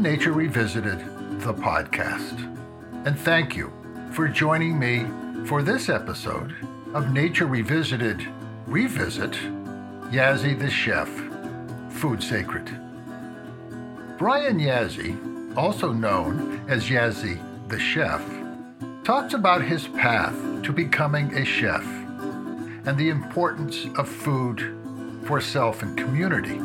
Nature Revisited, the podcast. And thank you for joining me for this episode of Nature Revisited Revisit Yazzie the Chef, Food Sacred. Brian Yazzie, also known as Yazzie the Chef, talks about his path to becoming a chef and the importance of food for self and community.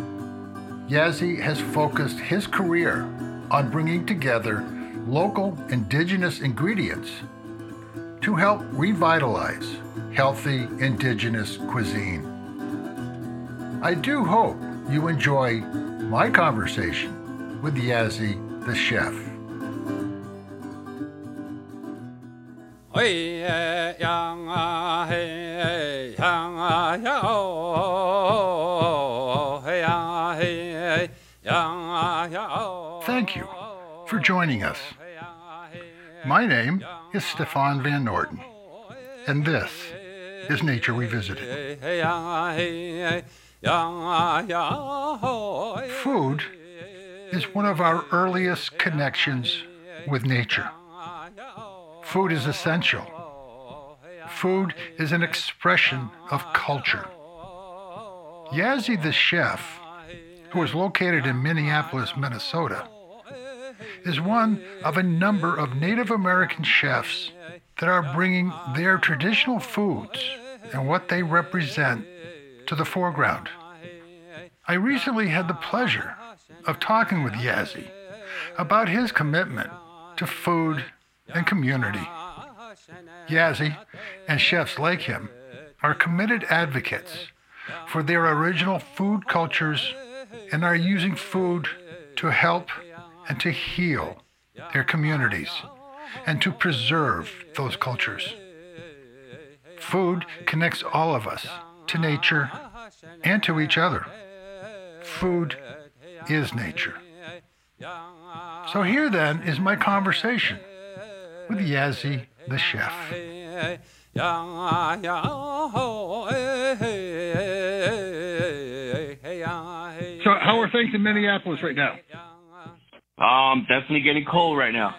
Yazzie has focused his career on bringing together local indigenous ingredients to help revitalize healthy indigenous cuisine. I do hope you enjoy my conversation with Yazzie the chef. Thank joining us. My name is Stefan Van Noorden, and this is Nature Revisited. Food is one of our earliest connections with nature. Food is essential. Food is an expression of culture. Yazzie the chef who is located in Minneapolis, Minnesota, is one of a number of Native American chefs that are bringing their traditional foods and what they represent to the foreground. I recently had the pleasure of talking with Yazzie about his commitment to food and community. Yazzie and chefs like him are committed advocates for their original food cultures and are using food to help and to heal their communities and to preserve those cultures. Food connects all of us to nature and to each other. Food is nature. So here then is my conversation with Yazzie the chef. So, how are things in Minneapolis right now? Um, definitely getting cold right now.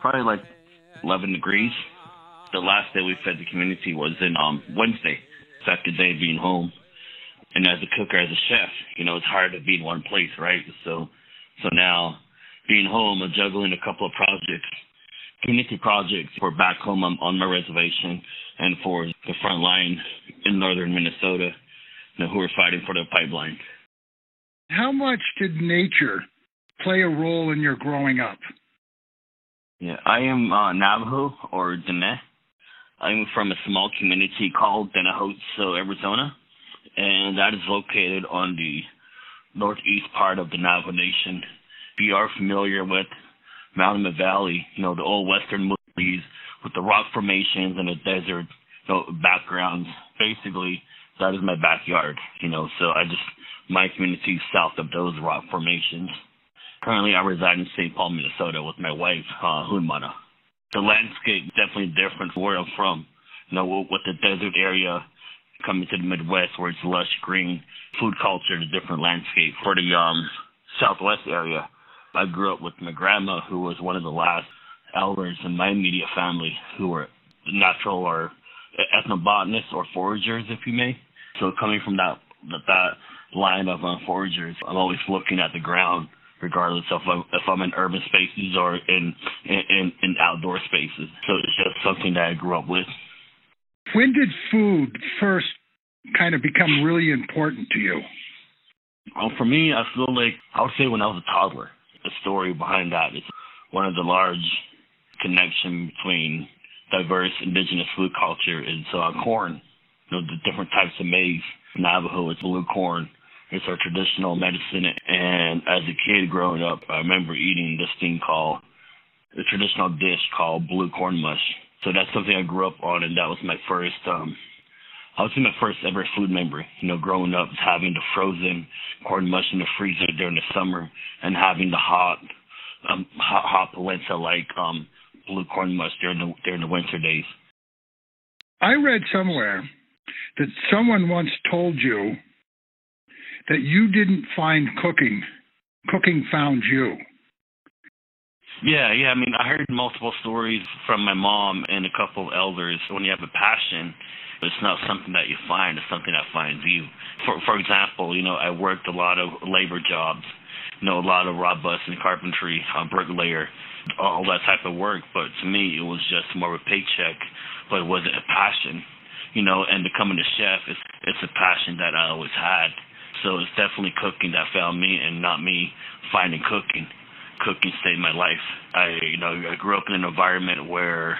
Probably like 11 degrees. The last day we fed the community was in um Wednesday, second day being home. And as a cooker, as a chef, you know, it's hard to be in one place, right? So, so now being home, I'm juggling a couple of projects, community projects for back home on, on my reservation and for the front line in northern Minnesota, you know, who are fighting for the pipeline. How much did nature play a role in your growing up? Yeah, I am uh, Navajo or Dene. I'm from a small community called Dennehotso, Arizona, and that is located on the northeast part of the Navajo Nation. If you are familiar with Monument Valley, you know, the old western movies with the rock formations and the desert you know, backgrounds, basically, that is my backyard, you know, so I just my community is south of those rock formations. Currently, I reside in St. Paul, Minnesota with my wife, uh, Hunmana. The landscape definitely different where I'm from. You know, with the desert area coming to the Midwest where it's lush green, food culture, the different landscape. For the um, Southwest area, I grew up with my grandma, who was one of the last elders in my immediate family who were natural or ethnobotanists or foragers, if you may. So coming from that that, that line of uh, foragers. I'm always looking at the ground, regardless of if I'm in urban spaces or in, in in outdoor spaces. So it's just something that I grew up with. When did food first kind of become really important to you? Well, for me, I feel like I would say when I was a toddler. The story behind that is one of the large connection between diverse indigenous food culture is uh, corn. You know, the different types of maize. Navajo, it's blue corn. It's our traditional medicine. And as a kid growing up, I remember eating this thing called the traditional dish called blue corn mush. So that's something I grew up on, and that was my first, um, I would say my first ever food memory. You know, growing up, having the frozen corn mush in the freezer during the summer, and having the hot, um, hot, hot polenta like um, blue corn mush during the during the winter days. I read somewhere that someone once told you that you didn't find cooking, cooking found you. Yeah, yeah. I mean, I heard multiple stories from my mom and a couple of elders. When you have a passion, it's not something that you find; it's something that finds you. For for example, you know, I worked a lot of labor jobs, you know, a lot of rod busting, carpentry, uh, bricklayer, all that type of work. But to me, it was just more of a paycheck, but it wasn't a passion, you know. And becoming a chef is it's a passion that I always had. So it's definitely cooking that found me, and not me finding cooking. Cooking saved my life. I, you know, I grew up in an environment where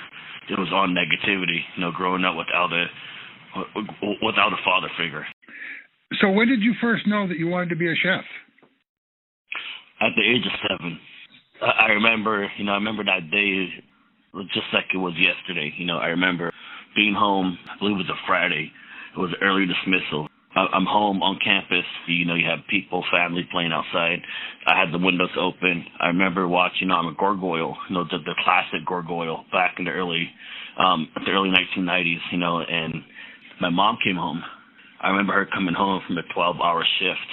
it was all negativity. You know, growing up without a without a father figure. So when did you first know that you wanted to be a chef? At the age of seven. I remember, you know, I remember that day just like it was yesterday. You know, I remember being home, I believe it was a Friday. It was early dismissal. I'm home on campus. You know, you have people, family playing outside. I had the windows open. I remember watching on um, a gargoyle, you know, the, the classic gargoyle back in the early, um, the early 1990s. You know, and my mom came home. I remember her coming home from a 12-hour shift.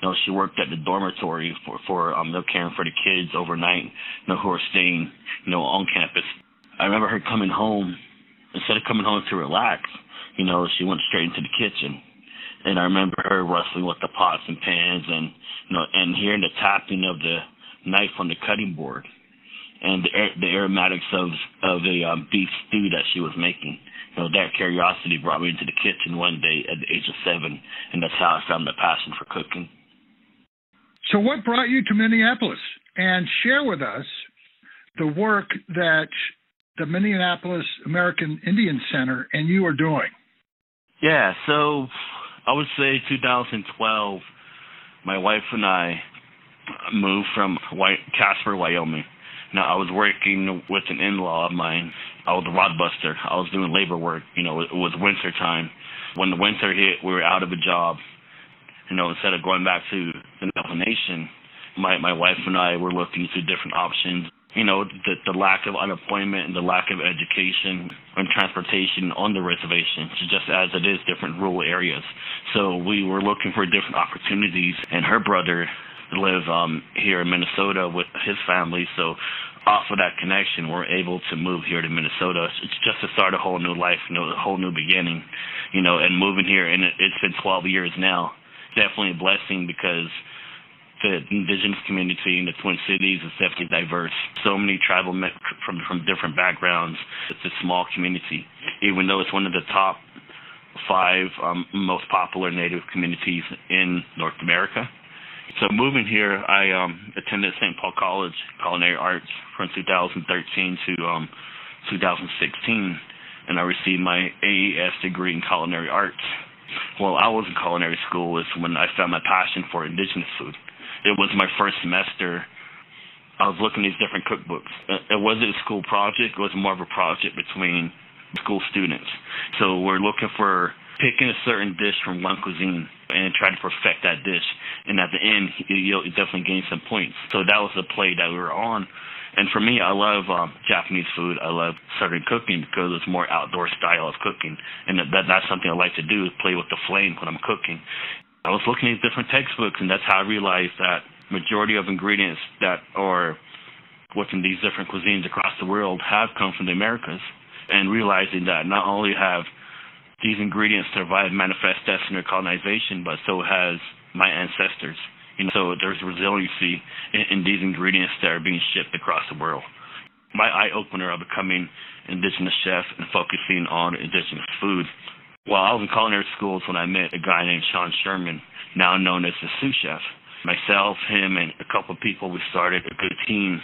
You know, she worked at the dormitory for for um, they're caring for the kids overnight. You know, who are staying, you know, on campus. I remember her coming home instead of coming home to relax. You know, she went straight into the kitchen and I remember her rustling with the pots and pans and you know and hearing the tapping of the knife on the cutting board and the the aromatics of of the um, beef stew that she was making. You know that curiosity brought me into the kitchen one day at the age of seven, and that's how I found my passion for cooking. So, what brought you to Minneapolis? And share with us the work that the Minneapolis American Indian Center and you are doing. Yeah, so I would say 2012, my wife and I moved from White, Casper, Wyoming. Now I was working with an in-law of mine. I was a rod buster. I was doing labor work. You know, it was winter time. When the winter hit, we were out of a job. You know, instead of going back to the Nation, my my wife and I were looking into different options you know, the, the lack of unemployment and the lack of education and transportation on the reservation, just as it is different rural areas. So we were looking for different opportunities, and her brother lives um, here in Minnesota with his family. So off of that connection, we're able to move here to Minnesota. It's just to start a whole new life, you know, a whole new beginning, you know, and moving here, and it, it's been 12 years now. Definitely a blessing because – the indigenous community in the Twin Cities is definitely diverse. So many tribal men from from different backgrounds. It's a small community, even though it's one of the top five um, most popular Native communities in North America. So moving here, I um, attended St. Paul College Culinary Arts from 2013 to um, 2016, and I received my AES degree in culinary arts. While I was in culinary school is when I found my passion for indigenous food it was my first semester. I was looking at these different cookbooks. It wasn't a school project. It was more of a project between school students. So we're looking for picking a certain dish from one cuisine and try to perfect that dish. And at the end, you'll definitely gain some points. So that was the play that we were on. And for me, I love um, Japanese food. I love southern cooking because it's more outdoor style of cooking, and that, that's something I like to do is play with the flame when I'm cooking. I was looking at different textbooks, and that's how I realized that majority of ingredients that are within these different cuisines across the world have come from the Americas, and realizing that not only have these ingredients survived manifest destiny or colonization, but so has my ancestors. You know, so there's resiliency in, in these ingredients that are being shipped across the world. My eye opener of becoming indigenous chef and focusing on indigenous food well, I was in culinary schools when I met a guy named Sean Sherman, now known as the Sioux Chef. Myself, him, and a couple of people, we started a good team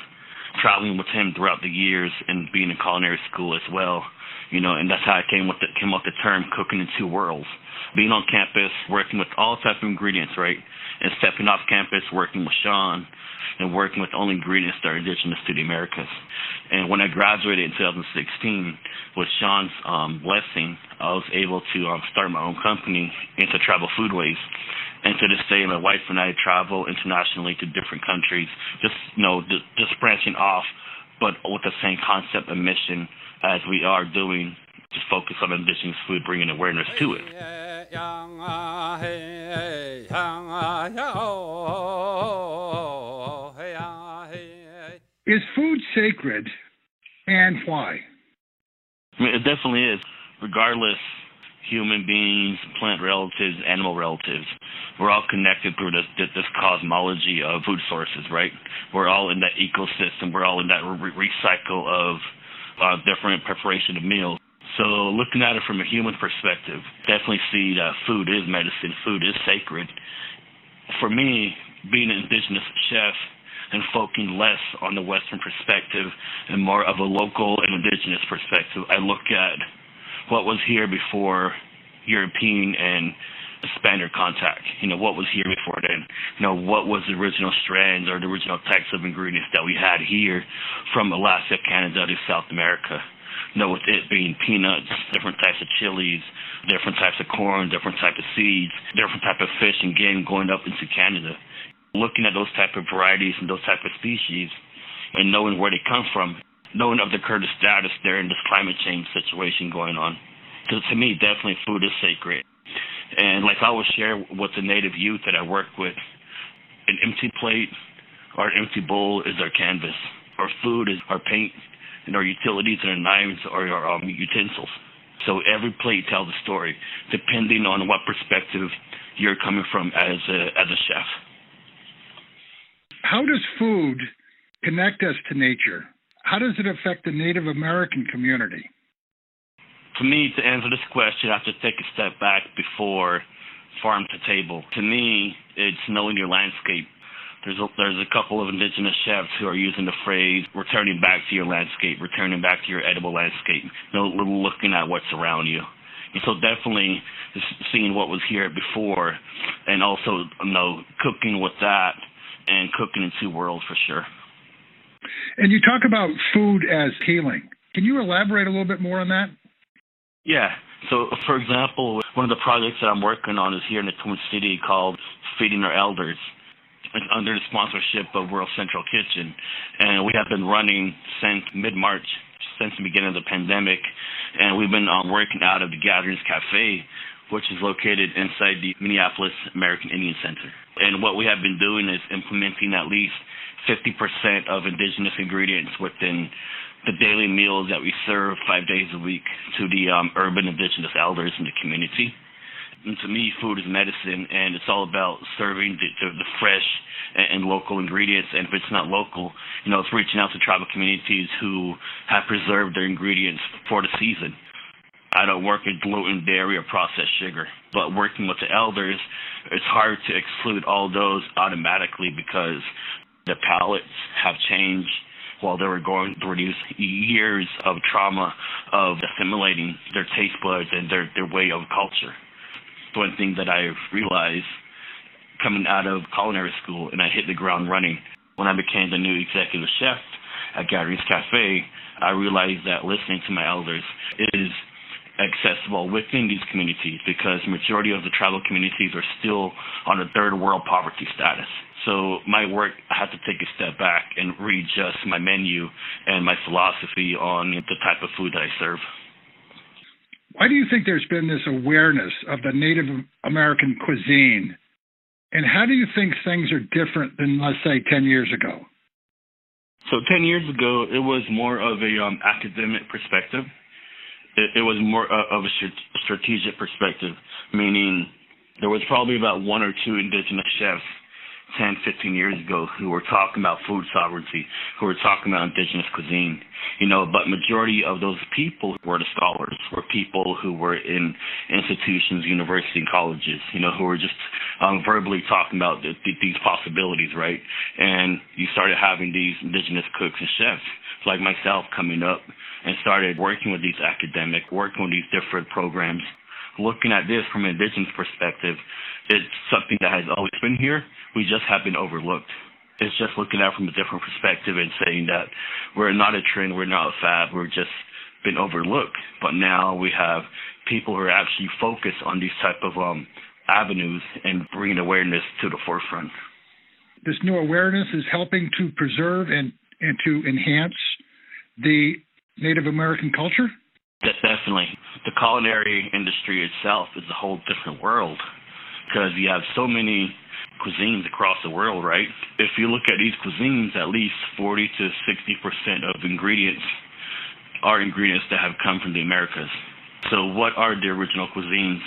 traveling with him throughout the years and being in culinary school as well. You know, and that's how I came with the, came up the term cooking in two worlds. Being on campus, working with all types of ingredients, right? And stepping off campus, working with Sean and working with only ingredients that are indigenous to the Americas. And when I graduated in 2016, with Sean's um, blessing, I was able to um, start my own company Intertribal Foodways. And to this day, my wife and I travel internationally to different countries, just you know, just branching off, but with the same concept and mission as we are doing, just focus on indigenous food, bringing awareness to it. Is food sacred and why? I mean, it definitely is, regardless human beings, plant relatives, animal relatives. We're all connected through this, this cosmology of food sources, right? We're all in that ecosystem. We're all in that re- recycle of uh, different preparation of meals. So looking at it from a human perspective, definitely see that food is medicine. Food is sacred. For me, being an indigenous chef and focusing less on the Western perspective and more of a local and indigenous perspective, I look at what was here before European and Spaniard contact. You know, what was here before then? You know, what was the original strands or the original types of ingredients that we had here from Alaska, Canada to South America? Know, with it being peanuts, different types of chilies, different types of corn, different type of seeds, different type of fish and game going up into Canada. Looking at those type of varieties and those type of species and knowing where they come from, knowing of the current status there in this climate change situation going on. So to me, definitely food is sacred. And like I always share with the native youth that I work with, an empty plate or an empty bowl is our canvas. Our food is our paint, and our utilities and our knives are our um, utensils. So every plate tells a story, depending on what perspective you're coming from as a, as a chef. How does food connect us to nature? How does it affect the Native American community? For me, to answer this question, I have to take a step back before farm to table. To me, it's knowing your landscape. There's a, there's a couple of indigenous chefs who are using the phrase returning back to your landscape, returning back to your edible landscape, you know, looking at what's around you. And so definitely seeing what was here before and also you know cooking with that and cooking in two worlds for sure. And you talk about food as healing. Can you elaborate a little bit more on that? Yeah. So, for example, one of the projects that I'm working on is here in the Twin City called Feeding Our Elders. It's under the sponsorship of World Central Kitchen. And we have been running since mid March, since the beginning of the pandemic. And we've been um, working out of the Gatherings Cafe, which is located inside the Minneapolis American Indian Center. And what we have been doing is implementing at least 50% of indigenous ingredients within the daily meals that we serve five days a week to the um, urban indigenous elders in the community. And to me, food is medicine, and it's all about serving the, the, the fresh and, and local ingredients. And if it's not local, you know, it's reaching out to tribal communities who have preserved their ingredients for the season. I don't work in gluten, dairy, or processed sugar. But working with the elders, it's hard to exclude all those automatically because the palates have changed while they were going through these years of trauma of assimilating their taste buds and their, their way of culture. One thing that I've realized coming out of culinary school and I hit the ground running when I became the new executive chef at Gatherings Cafe, I realized that listening to my elders is accessible within these communities because majority of the tribal communities are still on a third world poverty status. So my work, I had to take a step back and readjust my menu and my philosophy on the type of food that I serve. Why do you think there's been this awareness of the Native American cuisine? And how do you think things are different than, let's say, 10 years ago? So 10 years ago, it was more of a um, academic perspective it, it was more of a strategic perspective, meaning there was probably about one or two indigenous chefs 10, 15 years ago who were talking about food sovereignty, who were talking about indigenous cuisine, you know, but majority of those people were the scholars, were people who were in institutions, universities, and colleges, you know, who were just um, verbally talking about the, the, these possibilities, right? And you started having these indigenous cooks and chefs like myself coming up and started working with these academic, working with these different programs, looking at this from an indigenous perspective, it's something that has always been here. We just have been overlooked. It's just looking at it from a different perspective and saying that we're not a trend, we're not a fad, we're just been overlooked. But now we have people who are actually focused on these type of um, avenues and bringing awareness to the forefront. This new awareness is helping to preserve and, and to enhance the Native American culture? Yes, Definitely. The culinary industry itself is a whole different world because you have so many cuisines across the world, right? If you look at these cuisines, at least 40 to 60% of ingredients are ingredients that have come from the Americas. So, what are the original cuisines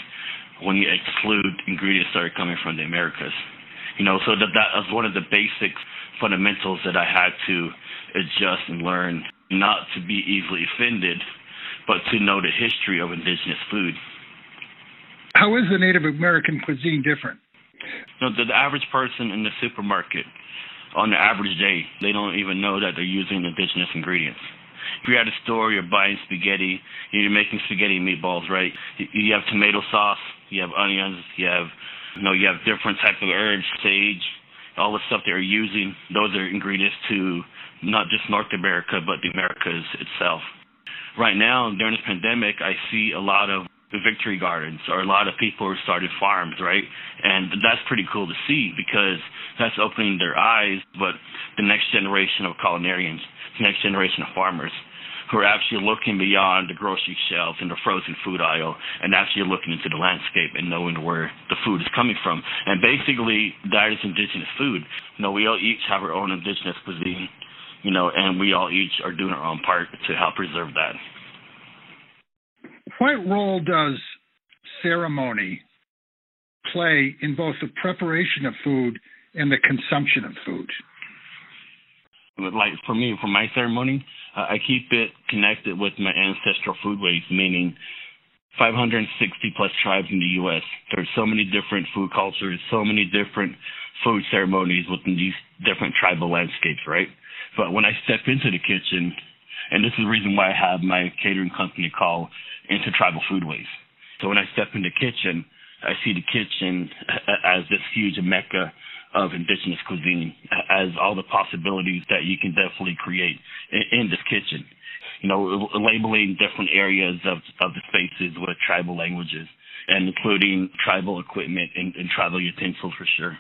when you exclude ingredients that are coming from the Americas? You know, so that, that was one of the basic fundamentals that I had to adjust and learn not to be easily offended, but to know the history of indigenous food. How is the Native American cuisine different? You know, the, the average person in the supermarket, on the average day, they don't even know that they're using indigenous ingredients. If you're at a store, you're buying spaghetti, you're making spaghetti meatballs, right? You have tomato sauce, you have onions, you have, you know, you have different types of herbs, sage, all the stuff they're using. Those are ingredients to not just North America, but the Americas itself. Right now, during this pandemic, I see a lot of the victory gardens or a lot of people are starting farms, right? And that's pretty cool to see because that's opening their eyes, but the next generation of culinarians, the next generation of farmers who are actually looking beyond the grocery shelves and the frozen food aisle and actually looking into the landscape and knowing where the food is coming from. And basically, that is indigenous food. You know, we all each have our own indigenous cuisine, you know, and we all each are doing our own part to help preserve that. What role does ceremony play in both the preparation of food and the consumption of food? Like for me, for my ceremony, uh, I keep it connected with my ancestral foodways, meaning 560 plus tribes in the U.S. There's so many different food cultures, so many different food ceremonies within these different tribal landscapes, right? But when I step into the kitchen, and this is the reason why I have my catering company called Intertribal Foodways. So when I step in the kitchen, I see the kitchen as this huge mecca of indigenous cuisine, as all the possibilities that you can definitely create in, in this kitchen. You know, labeling different areas of, of the spaces with tribal languages and including tribal equipment and, and tribal utensils for sure.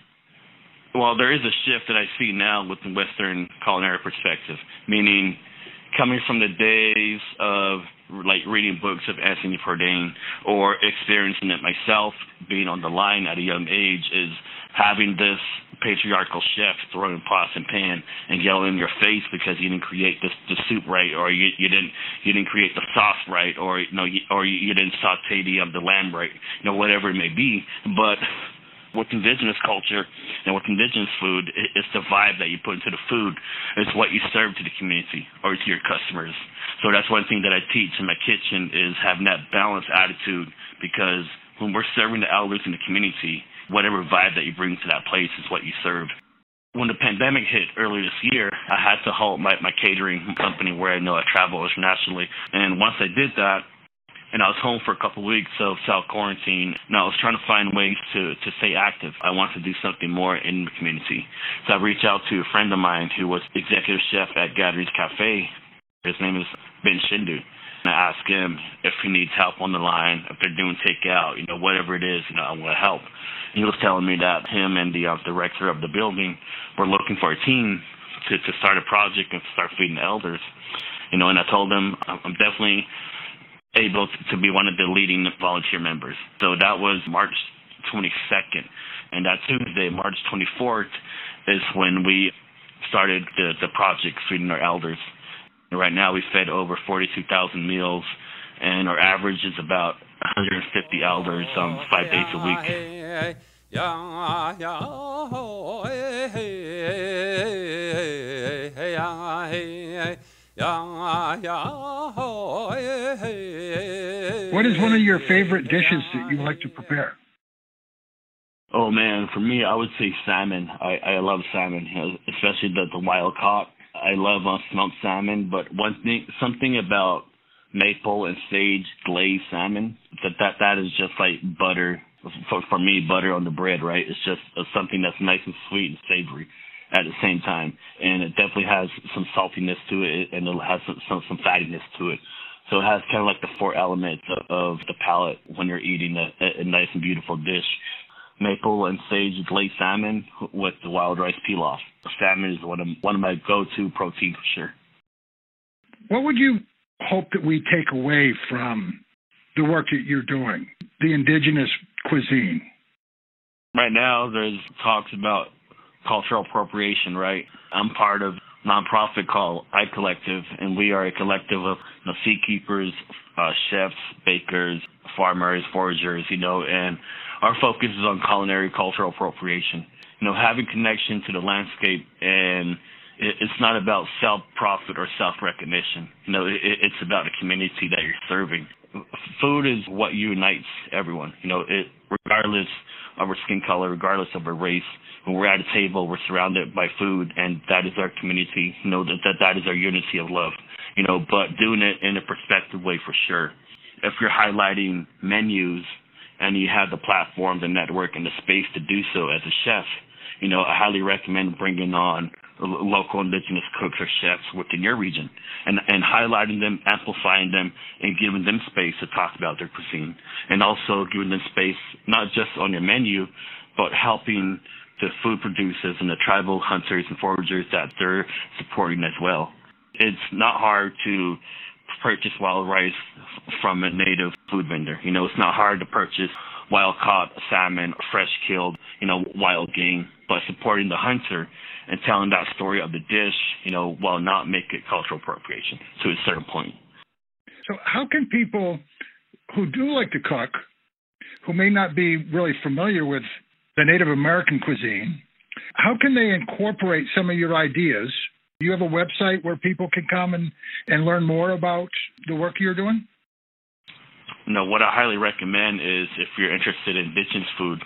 Well, there is a shift that I see now with the Western culinary perspective, meaning coming from the days of like reading books of Anthony Bourdain or experiencing it myself, being on the line at a young age, is having this patriarchal chef throwing pots and pan and yelling in your face because you didn't create this the soup right or you you didn't you didn't create the sauce right or you know you, or you, you didn't saute the um, the lamb right you know whatever it may be. But with indigenous culture and with indigenous food, it's the vibe that you put into the food. It's what you serve to the community or to your customers. So that's one thing that I teach in my kitchen is having that balanced attitude because when we're serving the elders in the community, whatever vibe that you bring to that place is what you serve. When the pandemic hit earlier this year, I had to halt my, my catering company where I know I travel internationally. And once I did that, and I was home for a couple of weeks of self quarantine. And I was trying to find ways to to stay active. I wanted to do something more in the community. So I reached out to a friend of mine who was executive chef at Gatherings Cafe. His name is Ben Shindu. And I asked him if he needs help on the line, if they're doing takeout, you know, whatever it is, you know, I want to help. He was telling me that him and the uh, director of the building were looking for a team to, to start a project and start feeding the elders. You know, and I told him I'm definitely able to be one of the leading volunteer members. So that was March 22nd. And that Tuesday, March 24th, is when we started the, the project Feeding Our Elders. Right now, we fed over 42,000 meals, and our average is about 150 elders um, five days a week. What is one of your favorite dishes that you like to prepare? Oh man, for me, I would say salmon. I, I love salmon, especially the, the wild caught. I love uh, smoked salmon, but one thing, something about maple and sage glazed salmon that that that is just like butter for, for me. Butter on the bread, right? It's just uh, something that's nice and sweet and savory at the same time, and it definitely has some saltiness to it, and it has some some, some fattiness to it. So it has kind of like the four elements of, of the palate when you're eating a, a nice and beautiful dish. Maple and sage glazed salmon with the wild rice pilaf. Salmon is one of one of my go-to protein for sure. What would you hope that we take away from the work that you're doing, the indigenous cuisine? right now there's talks about cultural appropriation, right? I'm part of nonprofit called I Collective, and we are a collective of you know, seedkeepers, uh, chefs, bakers, farmers, foragers, you know, and our focus is on culinary cultural appropriation. You know, having connection to the landscape and it's not about self profit or self recognition. You know, it's about the community that you're serving. Food is what unites everyone. You know, it regardless of our skin color, regardless of our race. When we're at a table, we're surrounded by food, and that is our community. You know, that that, that is our unity of love. You know, but doing it in a perspective way for sure. If you're highlighting menus and you have the platform, the network, and the space to do so as a chef, you know, I highly recommend bringing on local indigenous cooks or chefs within your region and, and highlighting them, amplifying them, and giving them space to talk about their cuisine. And also giving them space, not just on your menu, but helping the food producers and the tribal hunters and foragers that they're supporting as well. It's not hard to purchase wild rice from a native food vendor. You know, it's not hard to purchase wild caught salmon, fresh killed, you know, wild game, but supporting the hunter and telling that story of the dish, you know, while not make it cultural appropriation to a certain point. So, how can people who do like to cook, who may not be really familiar with the Native American cuisine, how can they incorporate some of your ideas? Do you have a website where people can come and, and learn more about the work you're doing? No, what I highly recommend is if you're interested in indigenous food,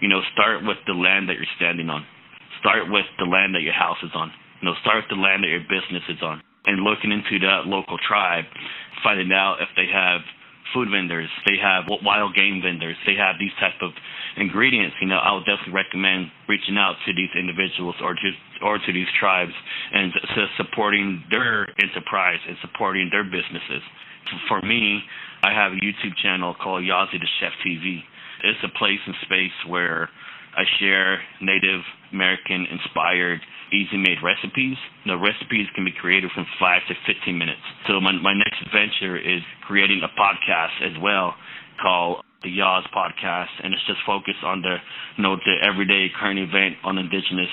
you know, start with the land that you're standing on start with the land that your house is on. You know, start with the land that your business is on, and looking into that local tribe, finding out if they have food vendors, they have wild game vendors, they have these type of ingredients. You know, I would definitely recommend reaching out to these individuals or to or to these tribes and to supporting their enterprise and supporting their businesses. For me, I have a YouTube channel called Yazzie the Chef TV. It's a place and space where I share Native American inspired, easy made recipes. The recipes can be created from five to 15 minutes. So my, my next venture is creating a podcast as well called the Yaws podcast, and it's just focused on the, you know, the everyday current event on indigenous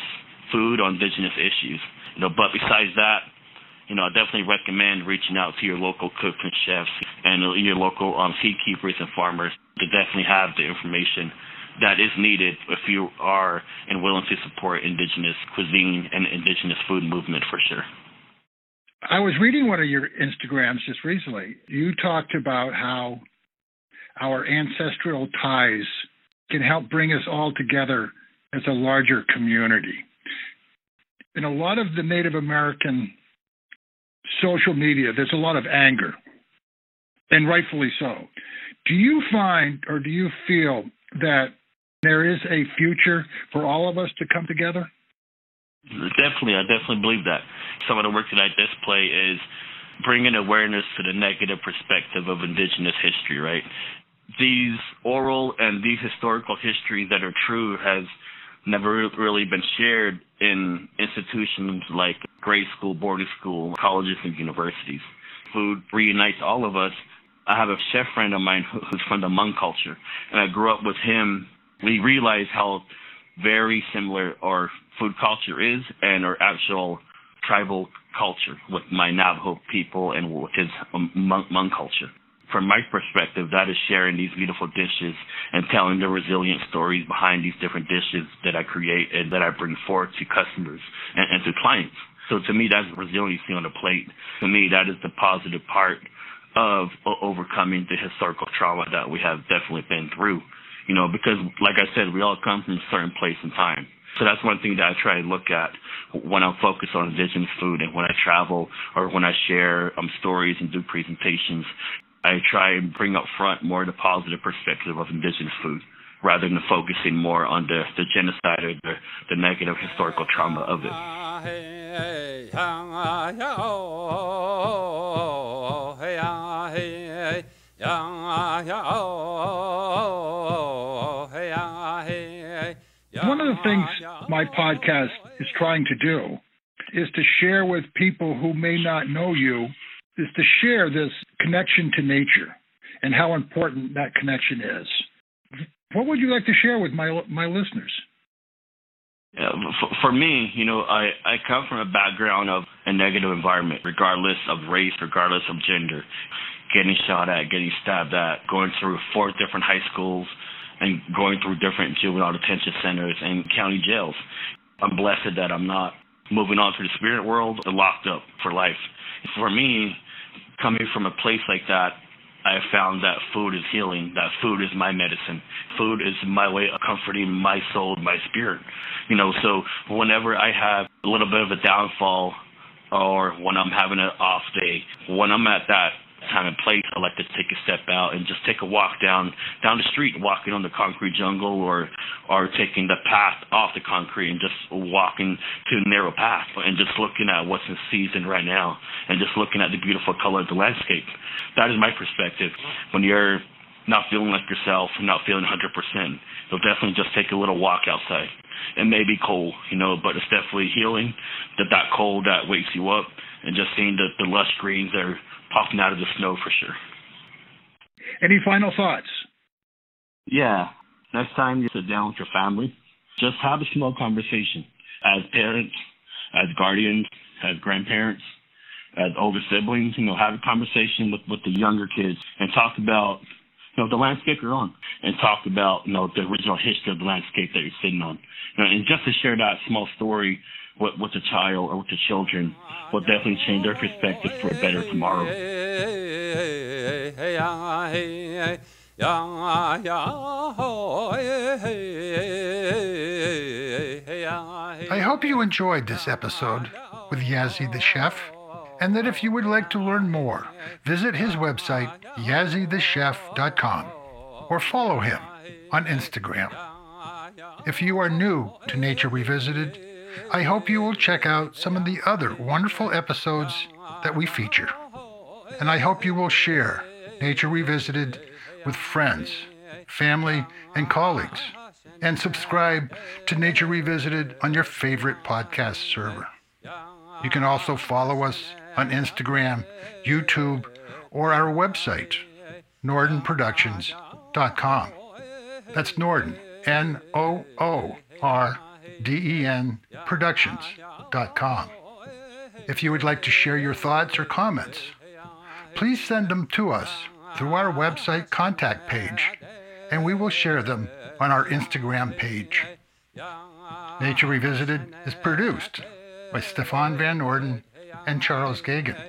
food, on indigenous issues. You know, but besides that, you know, I definitely recommend reaching out to your local cooks and chefs and your local um, seed keepers and farmers to definitely have the information that is needed if you are and willing to support indigenous cuisine and indigenous food movement for sure. I was reading one of your Instagrams just recently. You talked about how our ancestral ties can help bring us all together as a larger community. In a lot of the Native American social media, there's a lot of anger, and rightfully so. Do you find or do you feel that there is a future for all of us to come together? Definitely, I definitely believe that. Some of the work that I display is bringing awareness to the negative perspective of indigenous history, right? These oral and these historical histories that are true has never really been shared in institutions like grade school, boarding school, colleges, and universities. Food reunites all of us. I have a chef friend of mine who's from the Hmong culture, and I grew up with him we realize how very similar our food culture is and our actual tribal culture with my Navajo people and with his Hmong, Hmong culture. From my perspective, that is sharing these beautiful dishes and telling the resilient stories behind these different dishes that I create and that I bring forth to customers and, and to clients. So to me, that's resiliency on the plate. To me, that is the positive part of overcoming the historical trauma that we have definitely been through you know, because like I said, we all come from a certain place and time. So that's one thing that I try to look at when I'm focused on indigenous food and when I travel or when I share um, stories and do presentations. I try and bring up front more the positive perspective of indigenous food rather than focusing more on the, the genocide or the, the negative historical trauma of it. One of the things my podcast is trying to do is to share with people who may not know you, is to share this connection to nature and how important that connection is. What would you like to share with my my listeners? Yeah, for, for me, you know, I, I come from a background of a negative environment, regardless of race, regardless of gender. Getting shot at, getting stabbed at, going through four different high schools, and going through different juvenile detention centers and county jails. I'm blessed that I'm not moving on to the spirit world or locked up for life. For me, coming from a place like that, I found that food is healing, that food is my medicine. Food is my way of comforting my soul, my spirit. You know, so whenever I have a little bit of a downfall or when I'm having an off day, when I'm at that time and place, I like to take a step out and just take a walk down down the street, walking on the concrete jungle, or or taking the path off the concrete and just walking to a narrow path and just looking at what's in season right now and just looking at the beautiful color of the landscape. That is my perspective. When you're not feeling like yourself, not feeling 100%, you'll definitely just take a little walk outside. It may be cold, you know, but it's definitely healing. That that cold that wakes you up, and just seeing the, the lush greens are popping out of the snow for sure. Any final thoughts? Yeah. Next time you sit down with your family, just have a small conversation. As parents, as guardians, as grandparents, as older siblings, you know, have a conversation with, with the younger kids and talk about, you know, the landscape you're on and talk about, you know, the original history of the landscape that you're sitting on. You know, and just to share that small story with, with the child or with the children will definitely change their perspective for a better tomorrow. I hope you enjoyed this episode with Yazzie the Chef, and that if you would like to learn more, visit his website, yazziethechef.com, or follow him on Instagram. If you are new to Nature Revisited, I hope you will check out some of the other wonderful episodes that we feature. And I hope you will share Nature Revisited with friends, family, and colleagues. And subscribe to Nature Revisited on your favorite podcast server. You can also follow us on Instagram, YouTube, or our website, noordenproductions.com. That's Noorden, N O O R D-E-N Productions.com. If you would like to share your thoughts or comments, please send them to us through our website contact page, and we will share them on our Instagram page. Nature Revisited is produced by Stefan Van Noorden and Charles Gagan.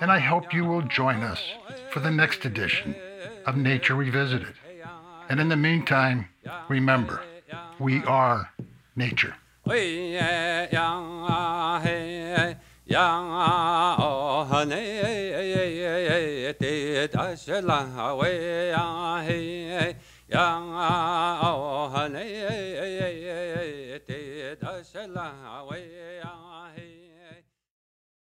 And I hope you will join us for the next edition of Nature Revisited. And in the meantime, remember, we are nature.